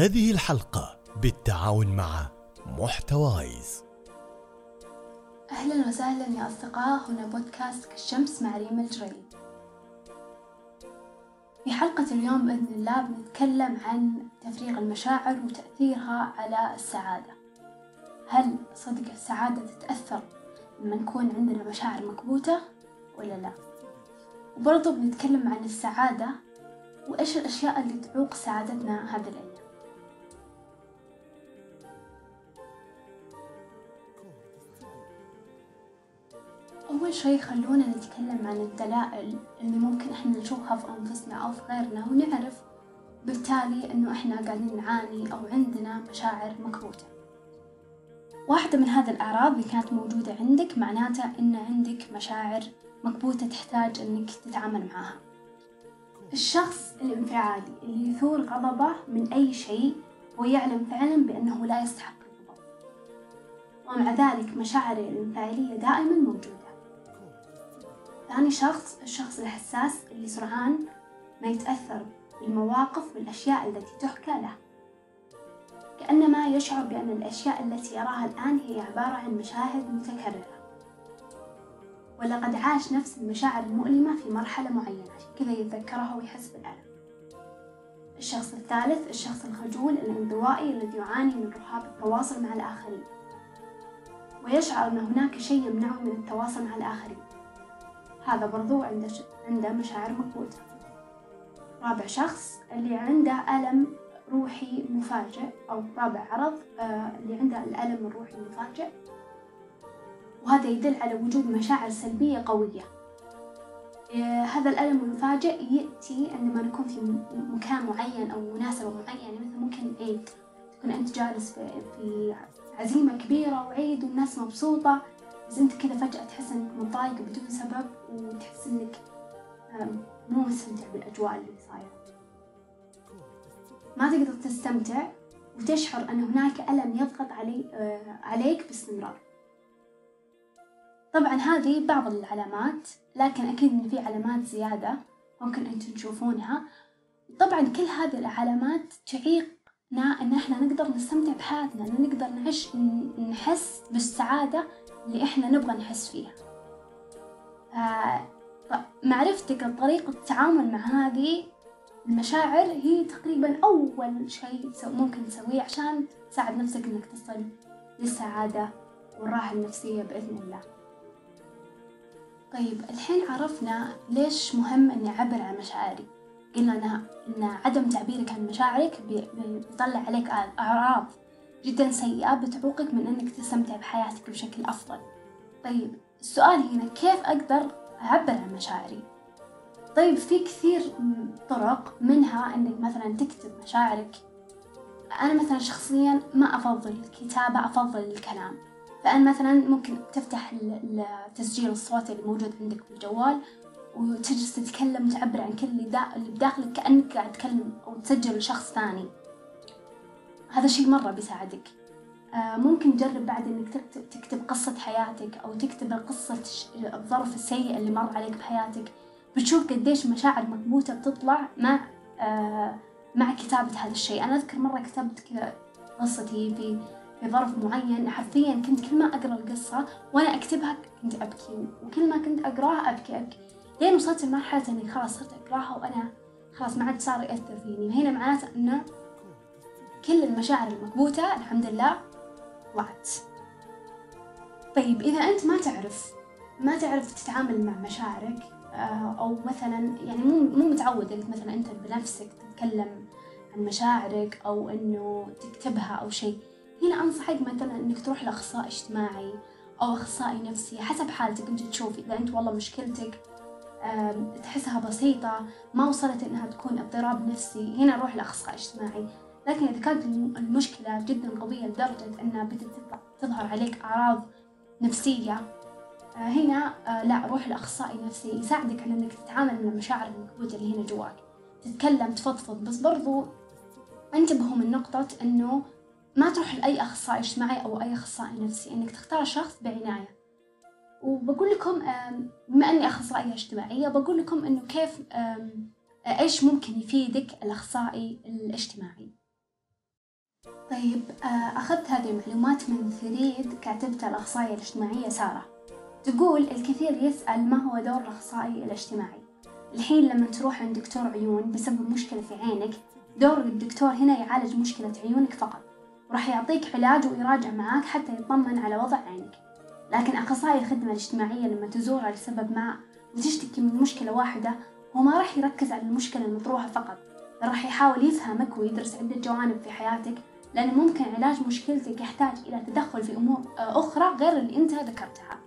هذه الحلقة بالتعاون مع محتوايز. أهلا وسهلا يا أصدقاء. هنا بودكاست كالشمس مع ريم الجريد. في حلقة اليوم بإذن الله بنتكلم عن تفريغ المشاعر وتأثيرها على السعادة. هل صدق السعادة تتأثر لما نكون عندنا مشاعر مكبوتة ولا لا؟ وبرضه بنتكلم عن السعادة وإيش الأشياء اللي تعوق سعادتنا هذه الأيام أول شي خلونا نتكلم عن الدلائل اللي ممكن إحنا نشوفها في أنفسنا أو في غيرنا ونعرف بالتالي إنه إحنا قاعدين نعاني أو عندنا مشاعر مكبوتة واحدة من هذه الأعراض اللي كانت موجودة عندك معناتها إن عندك مشاعر مكبوتة تحتاج إنك تتعامل معاها الشخص الانفعالي اللي يثور غضبه من أي شيء ويعلم فعلا بأنه لا يستحق الغضب. ومع ذلك مشاعره الانفعالية دائما موجودة. ثاني شخص الشخص الحساس اللي سرعان ما يتأثر بالمواقف والأشياء التي تحكى له. كأنما يشعر بأن الأشياء التي يراها الآن هي عبارة عن مشاهد متكررة. ولقد عاش نفس المشاعر المؤلمة في مرحلة معينة عشان كذا يتذكرها ويحس بالألم. الشخص الثالث الشخص الخجول الانطوائي الذي يعاني من رهاب التواصل مع الآخرين. ويشعر أن هناك شيء يمنعه من التواصل مع الآخرين. هذا برضو عنده عنده مشاعر مكبوتة رابع شخص اللي عنده ألم روحي مفاجئ أو رابع عرض آه اللي عنده الألم الروحي المفاجئ. وهذا يدل على وجود مشاعر سلبية قوية. آه هذا الألم المفاجئ يأتي عندما نكون في مكان معين أو مناسبة معينة مثل ممكن عيد. تكون أنت جالس في عزيمة كبيرة وعيد والناس مبسوطة. بس أنت كذا فجأة تحس إنك متضايق بدون سبب وتحس إنك مو مستمتع بالأجواء اللي صايرة. ما تقدر تستمتع وتشعر أن هناك ألم يضغط علي عليك باستمرار. طبعا هذه بعض العلامات لكن أكيد إن في علامات زيادة ممكن أنتم تشوفونها. طبعا كل هذه العلامات تعيقنا إن إحنا نقدر نستمتع بحياتنا إن نقدر نعيش نحس بالسعادة اللي إحنا نبغى نحس فيها. معرفتك طريقة التعامل مع هذه المشاعر هي تقريبا أول شيء ممكن تسويه عشان تساعد نفسك إنك تصل للسعادة والراحة النفسية بإذن الله. طيب الحين عرفنا ليش مهم إني أعبر عن مشاعري. قلنا إن عدم تعبيرك عن مشاعرك بيطلع عليك أعراض جدا سيئة بتعوقك من إنك تستمتع بحياتك بشكل أفضل. طيب السؤال هنا كيف أقدر أعبر عن مشاعري؟ طيب في كثير طرق منها إنك مثلا تكتب مشاعرك. أنا مثلا شخصيا ما أفضل الكتابة أفضل الكلام. فأنا مثلا ممكن تفتح التسجيل الصوتي اللي موجود عندك في الجوال وتجلس تتكلم وتعبر عن كل اللي بداخلك كأنك قاعد تكلم أو تسجل لشخص ثاني. هذا شيء مرة بيساعدك. ممكن تجرب بعد إنك تكتب, قصة حياتك أو تكتب قصة الظرف السيء اللي مر عليك بحياتك. بتشوف قديش مشاعر مكبوتة بتطلع مع آه مع كتابة هذا الشيء. أنا أذكر مرة كتبت قصتي في في ظرف معين. حرفيا كنت كل ما أقرأ القصة وأنا أكتبها كنت أبكي وكل ما كنت أقراها أبكي أبكي لين وصلت لمرحلة إني خلاص صرت أقراها وأنا خلاص ما عاد صار يأثر فيني. وهنا معناته إنه كل المشاعر المكبوتة الحمد لله. طلعت طيب إذا أنت ما تعرف ما تعرف تتعامل مع مشاعرك أو مثلا يعني مو مو متعود إنك مثلا أنت بنفسك تتكلم عن مشاعرك أو إنه تكتبها أو شيء. هنا أنصحك مثلا إنك تروح لأخصائي اجتماعي أو أخصائي نفسي حسب حالتك أنت تشوف. إذا أنت والله مشكلتك تحسها بسيطة ما وصلت إنها تكون اضطراب نفسي هنا روح لأخصائي اجتماعي. لكن إذا كانت المشكلة جدا قوية لدرجة أنها بدأت تظهر عليك أعراض نفسية. هنا لا روح لأخصائي نفسي يساعدك على أنك تتعامل مع المشاعر المكبوتة اللي هنا جواك. تتكلم تفضفض بس برضو انتبهوا من نقطة أنه ما تروح لأي أخصائي اجتماعي أو أي أخصائي نفسي أنك تختار شخص بعناية. وبقول لكم بما أني أخصائية اجتماعية بقول لكم أنه كيف إيش ممكن يفيدك الأخصائي الاجتماعي. طيب آه، أخذت هذه المعلومات من ثريد كاتبتها الأخصائية الاجتماعية سارة. تقول الكثير يسأل ما هو دور الأخصائي الاجتماعي. الحين لما تروح عند دكتور عيون بسبب مشكلة في عينك دور الدكتور هنا يعالج مشكلة عيونك فقط. وراح يعطيك علاج ويراجع معاك حتى يطمن على وضع عينك. لكن أخصائي الخدمة الاجتماعية لما تزورها لسبب ما وتشتكي من مشكلة واحدة هو ما راح يركز على المشكلة المطروحة فقط. بل راح يحاول يفهمك ويدرس عدة جوانب في حياتك لأن ممكن علاج مشكلتك يحتاج إلى تدخل في أمور أخرى غير اللي أنت ذكرتها.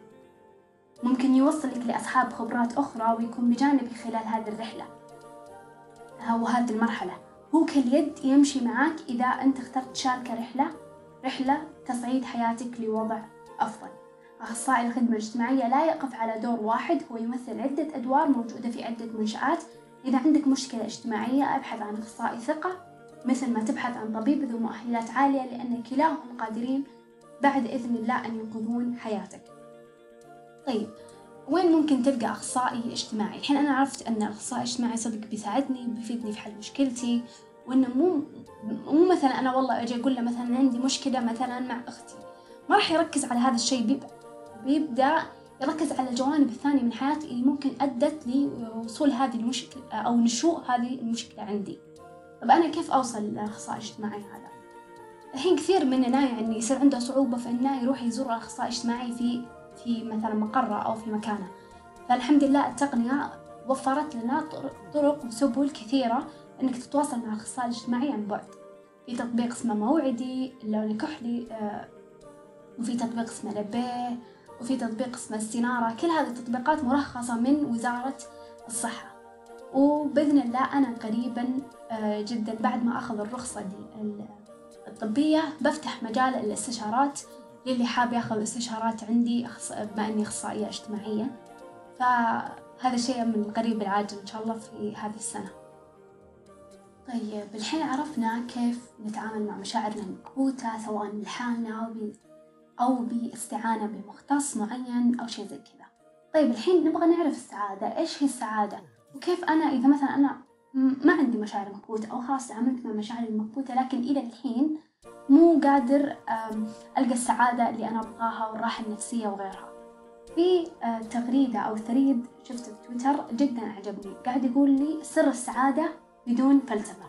ممكن يوصلك لأصحاب خبرات أخرى ويكون بجانبك خلال هذه الرحلة. أو هذه المرحلة. هو كاليد يمشي معك إذا أنت اخترت تشاركه رحلة رحلة تصعيد حياتك لوضع أفضل. أخصائي الخدمة الاجتماعية لا يقف على دور واحد هو يمثل عدة أدوار موجودة في عدة منشآت. إذا عندك مشكلة اجتماعية أبحث عن أخصائي ثقة. مثل ما تبحث عن طبيب ذو مؤهلات عالية لأن كلاهم قادرين بعد إذن الله أن ينقذون حياتك. طيب وين ممكن تلقى أخصائي اجتماعي؟ الحين أنا عرفت أن أخصائي اجتماعي صدق بيساعدني بيفيدني في حل مشكلتي وإنه مو مو مثلا أنا والله أجي أقول له مثلا عندي مشكلة مثلا مع أختي. ما راح يركز على هذا الشيء بيبدأ يركز على الجوانب الثانية من حياتي اللي ممكن أدت لوصول هذه المشكلة أو نشوء هذه المشكلة عندي. طب أنا كيف أوصل للأخصائي الاجتماعي هذا؟ الحين كثير مننا يعني يصير عنده صعوبة في إنه يروح يزور الأخصائي الاجتماعي في في مثلا مقرة أو في مكانه. فالحمد لله التقنية وفرت لنا طرق وسبل كثيرة إنك تتواصل مع الأخصائي الاجتماعي عن بعد. في تطبيق اسمه موعدي اللون الكحلي آه، وفي تطبيق اسمه لبيه وفي تطبيق اسمه السنارة كل هذه التطبيقات مرخصة من وزارة الصحة. وبإذن الله أنا قريبا جدا. بعد ما أخذ الرخصة الطبية بفتح مجال الاستشارات. للي حاب ياخذ استشارات عندي بما إني أخصائية اجتماعية. فهذا شيء من القريب العاجل إن شاء الله في هذه السنة. طيب الحين عرفنا كيف نتعامل مع مشاعرنا المكبوتة سواء لحالنا أو أو باستعانة بمختص معين أو شيء زي كذا. طيب الحين نبغى نعرف السعادة. إيش هي السعادة؟ وكيف أنا إذا مثلا أنا ما عندي مشاعر مكبوتة أو خلاص تعاملت مع مشاعري المكبوتة لكن إلى الحين مو قادر ألقى السعادة اللي أنا أبغاها والراحة النفسية وغيرها. في آه، تغريدة أو ثريد شفته في تويتر جدا أعجبني قاعد يقول لي سر السعادة بدون فلسفة.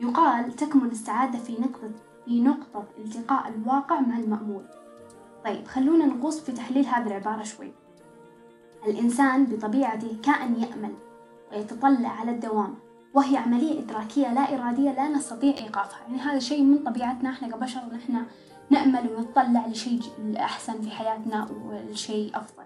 يقال تكمن السعادة في نقطة في نقطة التقاء الواقع مع المأمول. طيب خلونا نغوص في تحليل هذه العبارة شوي. الإنسان بطبيعته كائن يأمل. ويتطلع على الدوام. وهي عملية إدراكية لا إرادية لا نستطيع إيقافها. يعني هذا شيء من طبيعتنا إحنا كبشر نحن نأمل ونتطلع لشيء أحسن في حياتنا ولشيء أفضل.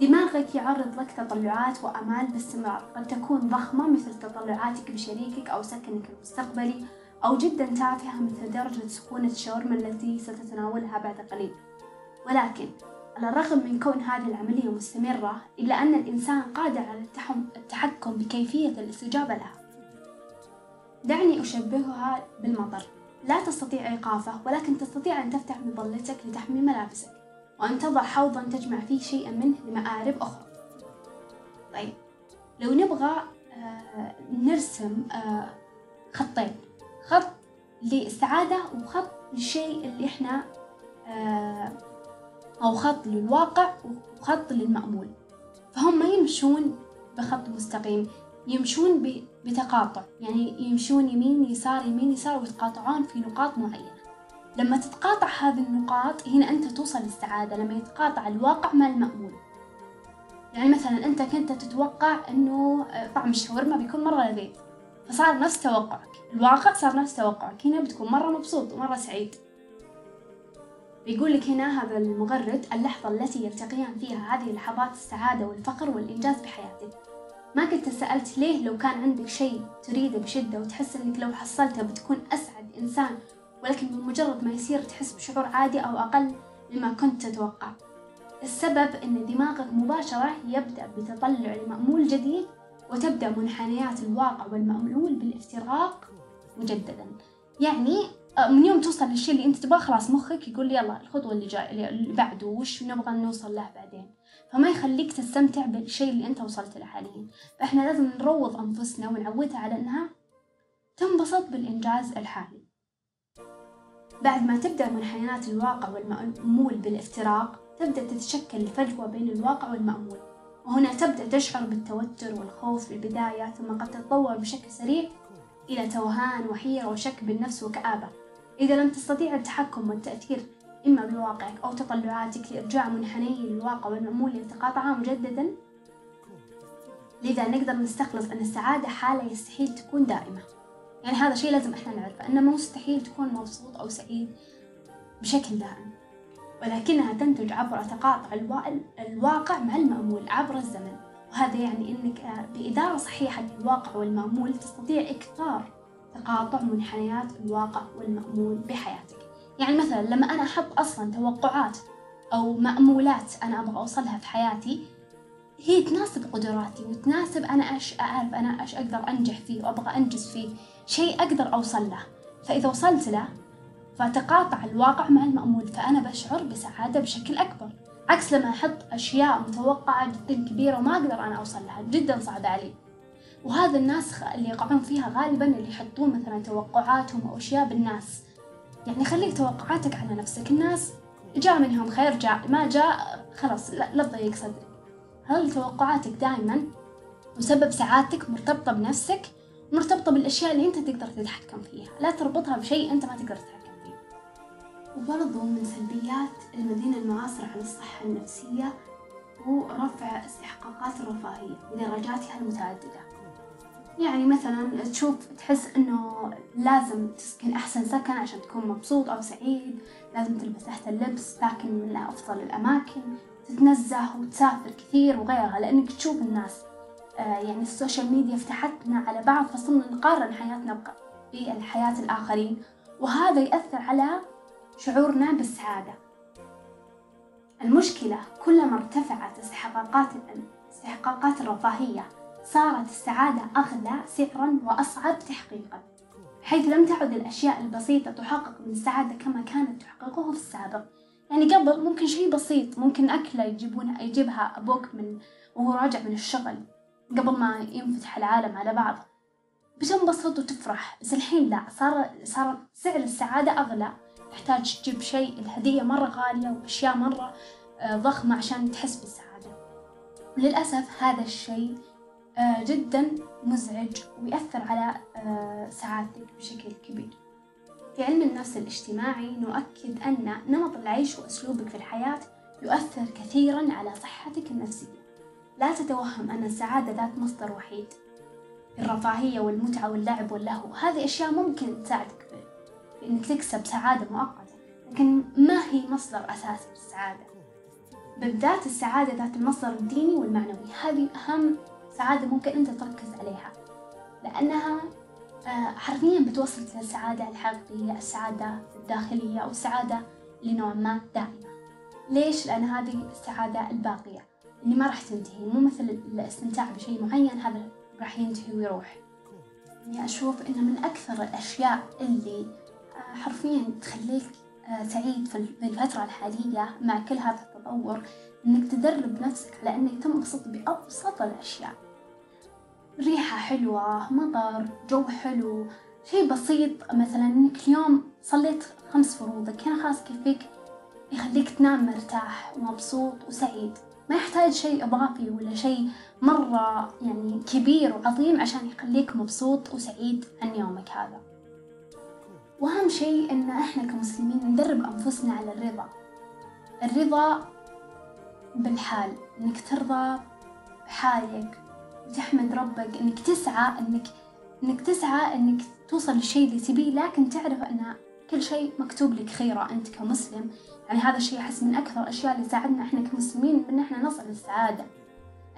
دماغك يعرض لك تطلعات وأمال باستمرار. قد تكون ضخمة مثل تطلعاتك بشريكك أو سكنك المستقبلي أو جدا تافهة مثل درجة سخونة الشاورما التي ستتناولها بعد قليل. ولكن على الرغم من كون هذه العملية مستمرة إلا أن الإنسان قادر على التحكم بكيفية الاستجابة لها. دعني أشبهها بالمطر. لا تستطيع إيقافه ولكن تستطيع أن تفتح مظلتك لتحمي ملابسك وأن تضع حوضا تجمع فيه شيئا منه لمآرب أخرى. طيب لو نبغى آه نرسم آه خطين. خط للسعادة وخط للشيء اللي إحنا آه أو خط للواقع وخط للمأمول. فهم يمشون بخط مستقيم يمشون بتقاطع. يعني يمشون يمين يسار يمين يسار ويتقاطعون في نقاط معينة. لما تتقاطع هذه النقاط هنا أنت توصل للسعادة. لما يتقاطع الواقع مع المأمول. يعني مثلا أنت كنت تتوقع أنه طعم الشاورما بيكون مرة لذيذ. فصار نفس توقعك. الواقع صار نفس توقعك. هنا بتكون مرة مبسوط ومرة سعيد. بيقول لك هنا هذا المغرد اللحظة التي يلتقيان فيها هذه لحظات السعادة والفخر والإنجاز بحياتك ما قد تسألت ليه لو كان عندك شيء تريده بشدة وتحس إنك لو حصلته بتكون أسعد إنسان ولكن بمجرد ما يصير تحس بشعور عادي أو أقل مما كنت تتوقع. السبب أن دماغك مباشرة يبدأ بتطلع لمأمول جديد وتبدأ منحنيات الواقع والمأمول بالإفتراق مجددا. يعني من يوم توصل للشيء اللي انت تبغاه خلاص مخك يقول يلا الخطوة اللي جاي اللي بعده وش نبغى نوصل له بعدين؟ فما يخليك تستمتع بالشيء اللي انت وصلت له حاليا. فإحنا لازم نروض أنفسنا ونعودها على إنها تنبسط بالإنجاز الحالي. بعد ما تبدأ منحنيات الواقع والمأمول بالافتراق تبدأ تتشكل الفجوة بين الواقع والمأمول. وهنا تبدأ تشعر بالتوتر والخوف في البداية ثم قد تتطور بشكل سريع إلى توهان وحيرة وشك بالنفس وكآبة. إذا لم تستطيع التحكم والتأثير إما بواقعك أو تطلعاتك لإرجاع منحني الواقع والمأمول لتقاطعها مجددا لذا نقدر نستخلص أن السعادة حالة يستحيل تكون دائمة. يعني هذا شيء لازم إحنا نعرفه أنه مستحيل تكون مبسوط أو سعيد بشكل دائم ولكنها تنتج عبر تقاطع الواقع مع المأمول عبر الزمن. وهذا يعني أنك بإدارة صحيحة للواقع والمأمول تستطيع إكثار تقاطع منحنيات الواقع والمأمول بحياتك. يعني مثلا لما أنا أحط أصلا توقعات أو مأمولات أنا أبغى أوصلها في حياتي هي تناسب قدراتي وتناسب أنا إيش أعرف أنا إيش أقدر أنجح فيه وأبغى أنجز فيه. شيء أقدر أوصل له. فإذا وصلت له فتقاطع الواقع مع المأمول فأنا بشعر بسعادة بشكل أكبر. عكس لما أحط أشياء متوقعة جدا كبيرة وما أقدر أنا أوصل لها جدا صعبة علي. وهذا الناس اللي يقعون فيها غالبا اللي يحطون مثلا توقعاتهم أو أشياء بالناس. يعني خليك توقعاتك على نفسك. الناس جاء منهم خير جاء ما جاء خلاص لا, لا تضيق صدرك هل توقعاتك دائما وسبب سعادتك مرتبطة بنفسك مرتبطة بالأشياء اللي أنت تقدر تتحكم فيها؟ لا تربطها بشيء أنت ما تقدر تتحكم فيه. وبرضو من سلبيات المدينة المعاصرة على الصحة النفسية هو رفع استحقاقات الرفاهية بدرجاتها المتعددة. يعني مثلا تشوف تحس إنه لازم تسكن أحسن سكن عشان تكون مبسوط أو سعيد لازم تلبس احسن لبس ساكن من أفضل الأماكن تتنزه وتسافر كثير وغيرها لأنك تشوف الناس. آه يعني السوشيال ميديا فتحتنا على بعض فصرنا نقارن حياتنا بالحياة الآخرين وهذا يأثر على شعورنا بالسعادة. المشكلة كلما ارتفعت استحقاقات استحقاقات الرفاهية صارت السعادة أغلى سعرا وأصعب تحقيقا. حيث لم تعد الأشياء البسيطة تحقق من السعادة كما كانت تحققه في السابق. يعني قبل ممكن شيء بسيط ممكن أكلة يجيبونها يجيبها أبوك من وهو راجع من الشغل قبل ما ينفتح العالم على بعض. بتنبسط وتفرح بس الحين لا صار صار سعر السعادة أغلى. تحتاج تجيب شيء الهدية مرة غالية وأشياء مرة آه، ضخمة عشان تحس بالسعادة. للأسف هذا الشيء آه، جدا مزعج ويأثر على آه، سعادتك بشكل كبير. في علم النفس الاجتماعي نؤكد أن نمط العيش وأسلوبك في الحياة يؤثر كثيرا على صحتك النفسية. لا تتوهم أن السعادة ذات مصدر وحيد. الرفاهية والمتعة واللعب واللهو هذه أشياء ممكن تساعدك. إنك تكسب سعادة مؤقتة لكن ما هي مصدر أساسي للسعادة بالذات السعادة ذات المصدر الديني والمعنوي. هذه أهم سعادة ممكن أنت تركز عليها لأنها آه، حرفيا بتوصلك للسعادة الحقيقية السعادة الداخلية أو السعادة لنوع ما دائمة ليش؟ لأن هذه السعادة الباقية اللي ما راح تنتهي. مو مثل الاستمتاع بشيء معين هذا راح ينتهي ويروح. يعني أشوف إنه من أكثر الأشياء اللي حرفيا تخليك آه، سعيد في الفترة الحالية مع كل هذا التطور إنك تدرب نفسك على إنك تنبسط بأبسط الأشياء. ريحة حلوة مطر جو حلو شيء بسيط مثلا إنك اليوم صليت خمس فروضك هنا خلاص كيفك يخليك تنام مرتاح ومبسوط وسعيد. ما يحتاج شيء إضافي ولا شيء مرة يعني كبير وعظيم عشان يخليك مبسوط وسعيد عن يومك هذا. وأهم شيء إن إحنا كمسلمين ندرب أنفسنا على الرضا. الرضا بالحال إنك ترضى بحالك وتحمد ربك إنك تسعى إنك إنك تسعى إنك توصل للشيء اللي تبيه لكن تعرف أن كل شيء مكتوب لك خيرة أنت كمسلم. يعني هذا الشيء أحس من أكثر الأشياء اللي ساعدنا إحنا كمسلمين إن إحنا نصل للسعادة.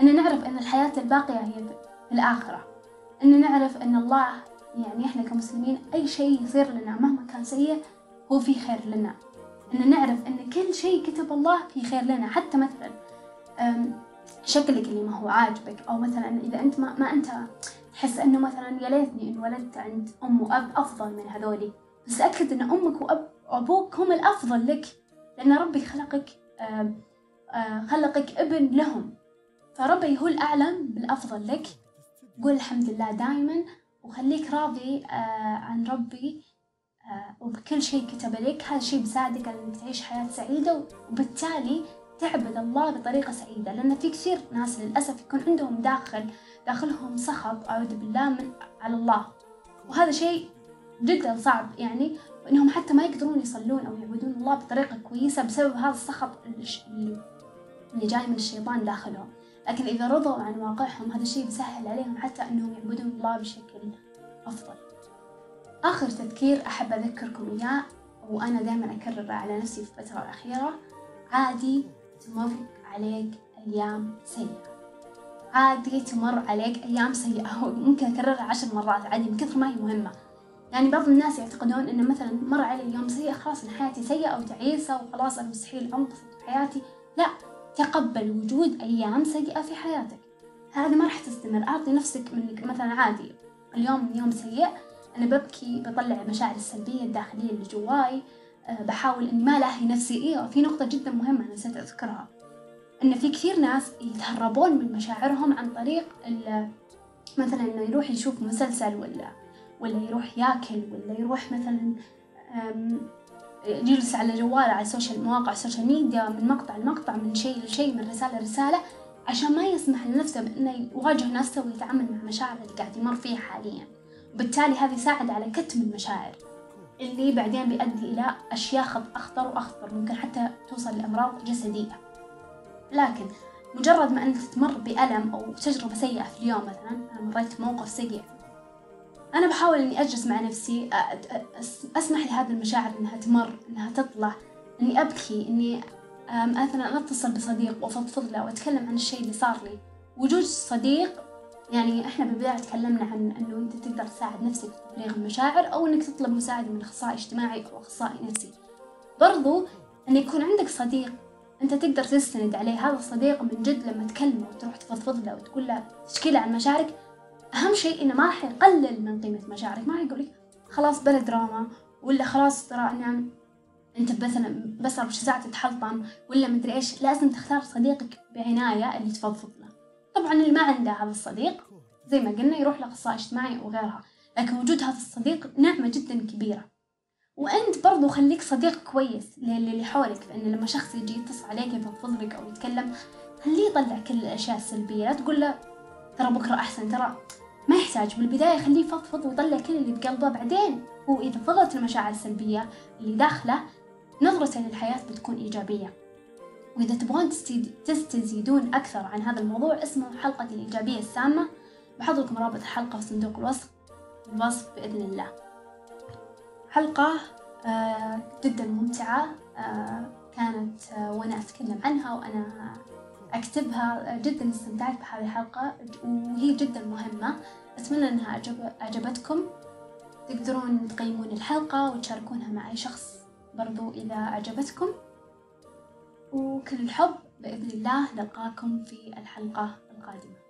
إن نعرف إن الحياة الباقية هي في الآخرة. إن نعرف إن الله يعني إحنا كمسلمين أي شيء يصير لنا مهما كان سيء هو في خير لنا. إن نعرف إن كل شيء كتب الله في خير لنا حتى مثلا شكلك اللي ما هو عاجبك أو مثلا إذا أنت ما, ما أنت تحس إنه مثلا يا ليتني إن ولدت عند أم وأب أفضل من هذولي. بس أكد إن أمك وأب وأبوك هم الأفضل لك لأن ربي خلقك خلقك ابن لهم. فربي هو الأعلم بالأفضل لك. قول الحمد لله دائما. وخليك راضي عن ربي وبكل شيء كتب لك. هذا الشيء بيساعدك على إنك تعيش حياة سعيدة وبالتالي تعبد الله بطريقة سعيدة. لأن في كثير ناس للأسف يكون عندهم داخل داخلهم سخط أعوذ بالله من على الله. وهذا شيء جدا صعب يعني وإنهم حتى ما يقدرون يصلون أو يعبدون الله بطريقة كويسة بسبب هذا السخط اللي جاي من الشيطان داخلهم. لكن إذا رضوا عن واقعهم هذا الشيء بيسهل عليهم حتى أنهم يعبدون الله بشكل أفضل. آخر تذكير أحب أذكركم إياه وأنا دائما أكرره على نفسي في الفترة الأخيرة عادي تمر عليك أيام سيئة. عادي تمر عليك أيام سيئة. ممكن أكررها عشر مرات عادي من كثر ما هي مهمة. يعني بعض الناس يعتقدون إنه مثلا مر علي يوم سيء خلاص إن حياتي سيئة أو تعيسة وخلاص أنا مستحيل أنبسط في حياتي. لا تقبل وجود أيام سيئة في حياتك. هذه ما راح تستمر. أعطي نفسك منك مثلا عادي. اليوم يوم سيء أنا ببكي بطلع المشاعر السلبية الداخلية اللي جواي. أه بحاول إني ما لاهي نفسي. إيه في نقطة جدا مهمة نسيت أذكرها. إن في كثير ناس يتهربون من مشاعرهم عن طريق مثلا إنه يروح يشوف مسلسل ولا ولا يروح ياكل ولا يروح مثلا يجلس على جواله على ال social مواقع ال social media من مقطع لمقطع من شيء لشيء من رسالة لرسالة عشان ما يسمح لنفسه بأنه يواجه نفسه ويتعامل مع مشاعره اللي قاعد يمر فيها حاليا. وبالتالي هذا يساعد على كتم المشاعر. اللي بعدين بيؤدي إلى أشياء أخطر وأخطر ممكن حتى توصل لأمراض جسدية. لكن مجرد ما أنت تمر بألم أو تجربة سيئة في اليوم مثلا أنا مريت بموقف سيء أنا بحاول إني أجلس مع نفسي أسمح لهذه المشاعر إنها تمر إنها تطلع إني أبكي إني مثلا أتصل بصديق وأفضفض له وأتكلم عن الشيء اللي صار لي. وجود صديق يعني إحنا بالبداية تكلمنا عن إنه أنت تقدر تساعد نفسك في تفريغ المشاعر أو إنك تطلب مساعدة من أخصائي اجتماعي أو أخصائي نفسي. برضو إن يكون عندك صديق أنت تقدر تستند عليه هذا الصديق من جد لما تكلمه وتروح تفضفض له وتقول له تشكي له عن مشاعرك أهم شيء إنه ما راح يقلل من قيمة مشاعرك. ما راح يقول لك خلاص بلا دراما ولا خلاص ترى أنا أنت مثلا بس 24 ساعة تتحلطم ولا مدري إيش. لازم تختار صديقك بعناية اللي تفضفض له. طبعا اللي ما عنده هذا الصديق زي ما قلنا يروح لأخصائي اجتماعي أو غيرها لكن وجود هذا الصديق نعمة جدا كبيرة. وأنت برضو خليك صديق كويس للي حولك لأن لما شخص يجي يتصل عليك يفضفض لك أو يتكلم خليه يطلع كل الأشياء السلبية. لا تقول له ترى بكرة أحسن ترى ما يحتاج بالبداية خليه يفضفض ويطلع كل اللي بقلبه. بعدين هو إذا فضلت المشاعر السلبية اللي داخله نظرته للحياة بتكون إيجابية. وإذا تبغون تستزيدون أكثر عن هذا الموضوع اسمه حلقة الإيجابية السامة. بحط لكم رابط الحلقة في صندوق الوصف الوصف بإذن الله. حلقة آه جدا ممتعة آه كانت آه وأنا أتكلم عنها وأنا أكتبها جدا استمتعت بهذه الحلقة وهي جدا مهمة. أتمنى أنها أعجب أعجبتكم. تقدرون تقيمون الحلقة وتشاركونها مع أي شخص برضو إذا أعجبتكم. وكل الحب بإذن الله نلقاكم في الحلقة القادمة.